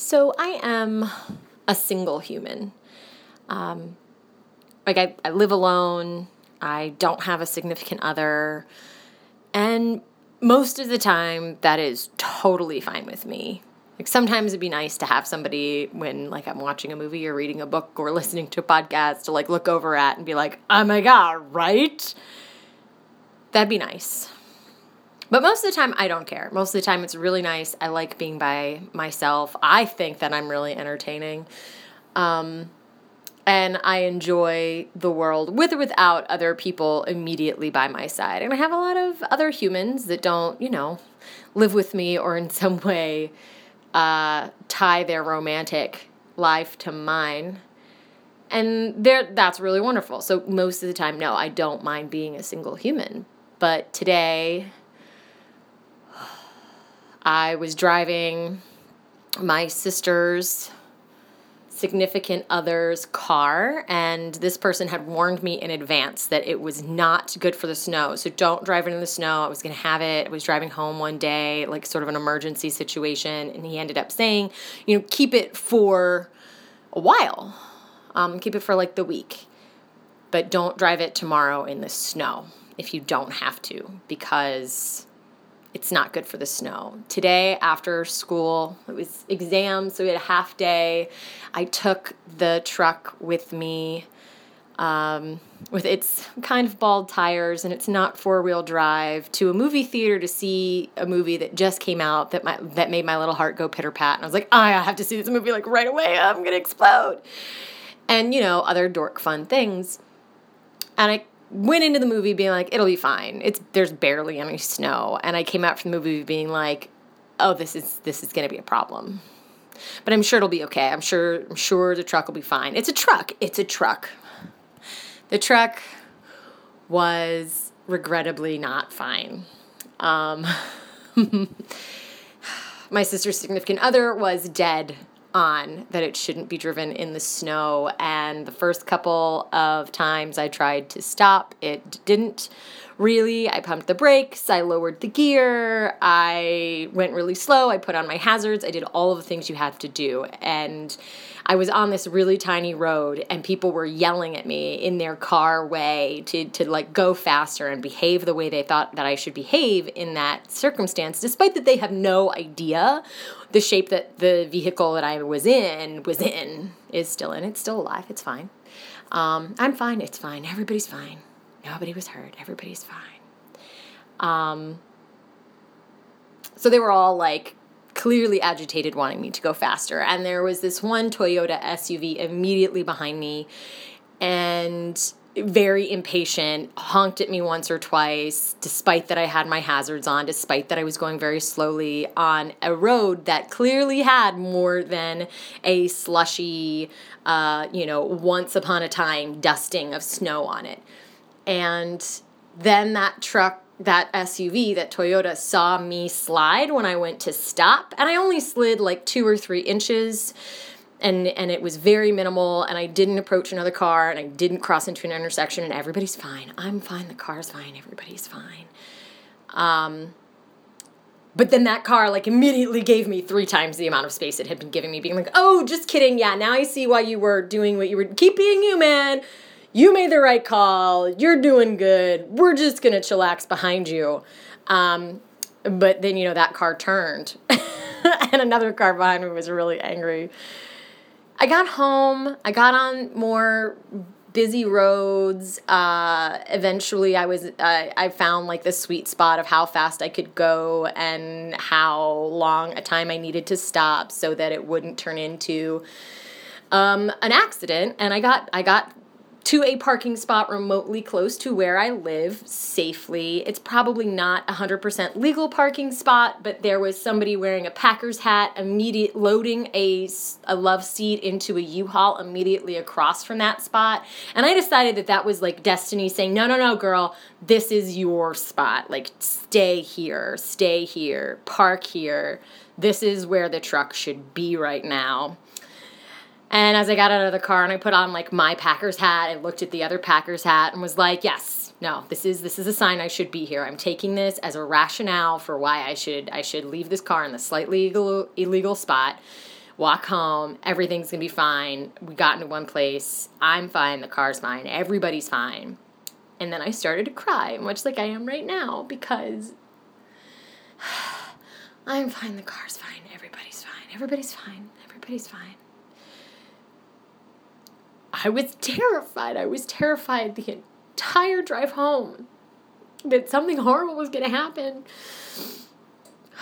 So I am a single human. Um, like I, I live alone. I don't have a significant other. And most of the time, that is totally fine with me. Like sometimes it'd be nice to have somebody when like I'm watching a movie or reading a book or listening to a podcast to like look over at and be like, oh my god, right? That'd be nice. But most of the time, I don't care. Most of the time, it's really nice. I like being by myself. I think that I'm really entertaining. Um, and I enjoy the world with or without other people immediately by my side. And I have a lot of other humans that don't, you know, live with me or in some way uh, tie their romantic life to mine. And there that's really wonderful. So most of the time, no, I don't mind being a single human. But today I was driving my sister's significant other's car, and this person had warned me in advance that it was not good for the snow. So don't drive it in the snow. I was going to have it. I was driving home one day, like sort of an emergency situation, and he ended up saying, you know, keep it for a while, um, keep it for like the week, but don't drive it tomorrow in the snow if you don't have to, because it's not good for the snow. Today, after school, it was exams, so we had a half day. I took the truck with me um, with its kind of bald tires and it's not four wheel drive to a movie theater to see a movie that just came out that my that made my little heart go pitter pat. And I was like, oh, I have to see this movie like right away. I'm gonna explode. And you know, other dork fun things. And I went into the movie being like, it'll be fine. It's there's barely any snow, and I came out from the movie being like, oh, this is this is gonna be a problem. But I'm sure it'll be okay. I'm sure I'm sure the truck will be fine. It's a truck. It's a truck. The truck was regrettably not fine. Um, my sister's significant other was dead on that it shouldn't be driven in the snow. And the first couple of times I tried to stop, it didn't really. I pumped the brakes, I lowered the gear, I went really slow, I put on my hazards, I did all of the things you have to do. And I was on this really tiny road and people were yelling at me in their car way to, to like go faster and behave the way they thought that I should behave in that circumstance, despite that they have no idea the shape that the vehicle that I was in was in is still in. It's still alive. It's fine. Um, I'm fine. It's fine. Everybody's fine. Nobody was hurt. Everybody's fine. Um, so they were all like clearly agitated, wanting me to go faster. And there was this one Toyota SUV immediately behind me, and very impatient, honked at me once or twice, despite that I had my hazards on, despite that I was going very slowly on a road that clearly had more than a slushy, uh, you know, once upon a time dusting of snow on it. And then that truck that SUV, that Toyota, saw me slide when I went to stop, and I only slid like two or three inches, and and it was very minimal, and I didn't approach another car, and I didn't cross into an intersection, and everybody's fine. I'm fine. The car's fine. Everybody's fine. Um, but then that car like immediately gave me three times the amount of space it had been giving me, being like, "Oh, just kidding. Yeah, now I see why you were doing what you were. Keep being human." You made the right call. You're doing good. We're just to chillax behind you. Um, but then, you know, that car turned and another car behind me was really angry. I got home. I got on more busy roads. Uh, eventually, I was uh, I found like the sweet spot of how fast I could go and how long a time I needed to stop so that it wouldn't turn into um, an accident. And I got I got to a parking spot remotely close to where I live safely. It's probably not a 100% legal parking spot, but there was somebody wearing a Packers hat, immediate loading a, a love seat into a U-Haul immediately across from that spot. And I decided that that was like destiny saying, "No, no, no, girl, this is your spot. Like stay here, stay here, park here. This is where the truck should be right now." And as I got out of the car and I put on like my Packers hat, I looked at the other Packers hat and was like, "Yes, no, this is this is a sign I should be here. I'm taking this as a rationale for why I should I should leave this car in the slightly illegal, illegal spot." walk home, everything's gonna be fine. We got into one place, I'm fine, the car's fine, everybody's fine. And then I started to cry, much like I am right now, because I'm fine, the car's fine, everybody's fine, everybody's fine, everybody's fine. I was terrified. I was terrified the entire drive home that something horrible was going to happen.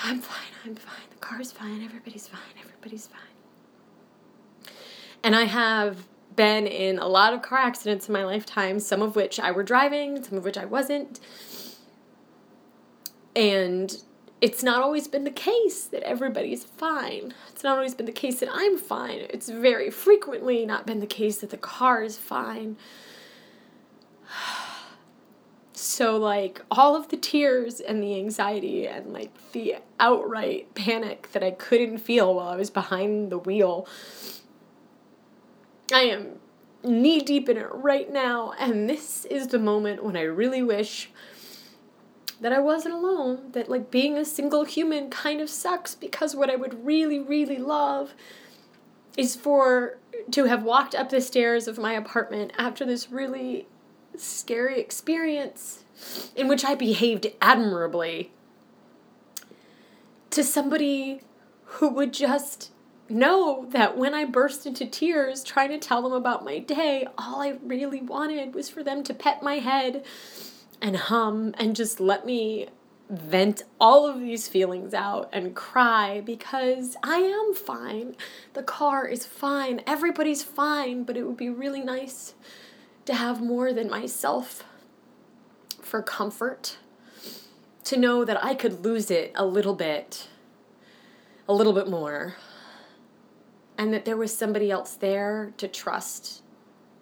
I'm fine, I'm fine. The car's fine, everybody's fine, everybody's fine. And I have been in a lot of car accidents in my lifetime, some of which I were driving, some of which I wasn't. And it's not always been the case that everybody's fine. It's not always been the case that I'm fine. It's very frequently not been the case that the car is fine. So, like, all of the tears and the anxiety and, like, the outright panic that I couldn't feel while I was behind the wheel, I am knee deep in it right now. And this is the moment when I really wish that I wasn't alone, that like being a single human kind of sucks because what I would really, really love is for to have walked up the stairs of my apartment after this really scary experience in which I behaved admirably to somebody who would just know that when I burst into tears trying to tell them about my day, all I really wanted was for them to pet my head and hum and just let me vent all of these feelings out and cry because I am fine. The car is fine. Everybody's fine, but it would be really nice to have more than myself for comfort. To know that I could lose it a little bit, a little bit more, and that there was somebody else there to trust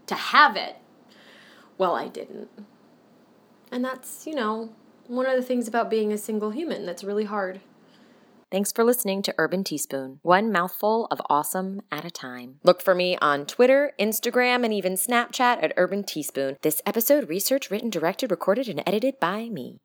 to have it. Well, I didn't. And that's, you know, one of the things about being a single human that's really hard. Thanks for listening to Urban Teaspoon, one mouthful of awesome at a time. Look for me on Twitter, Instagram, and even Snapchat at Urban Teaspoon. This episode researched, written, directed, recorded, and edited by me.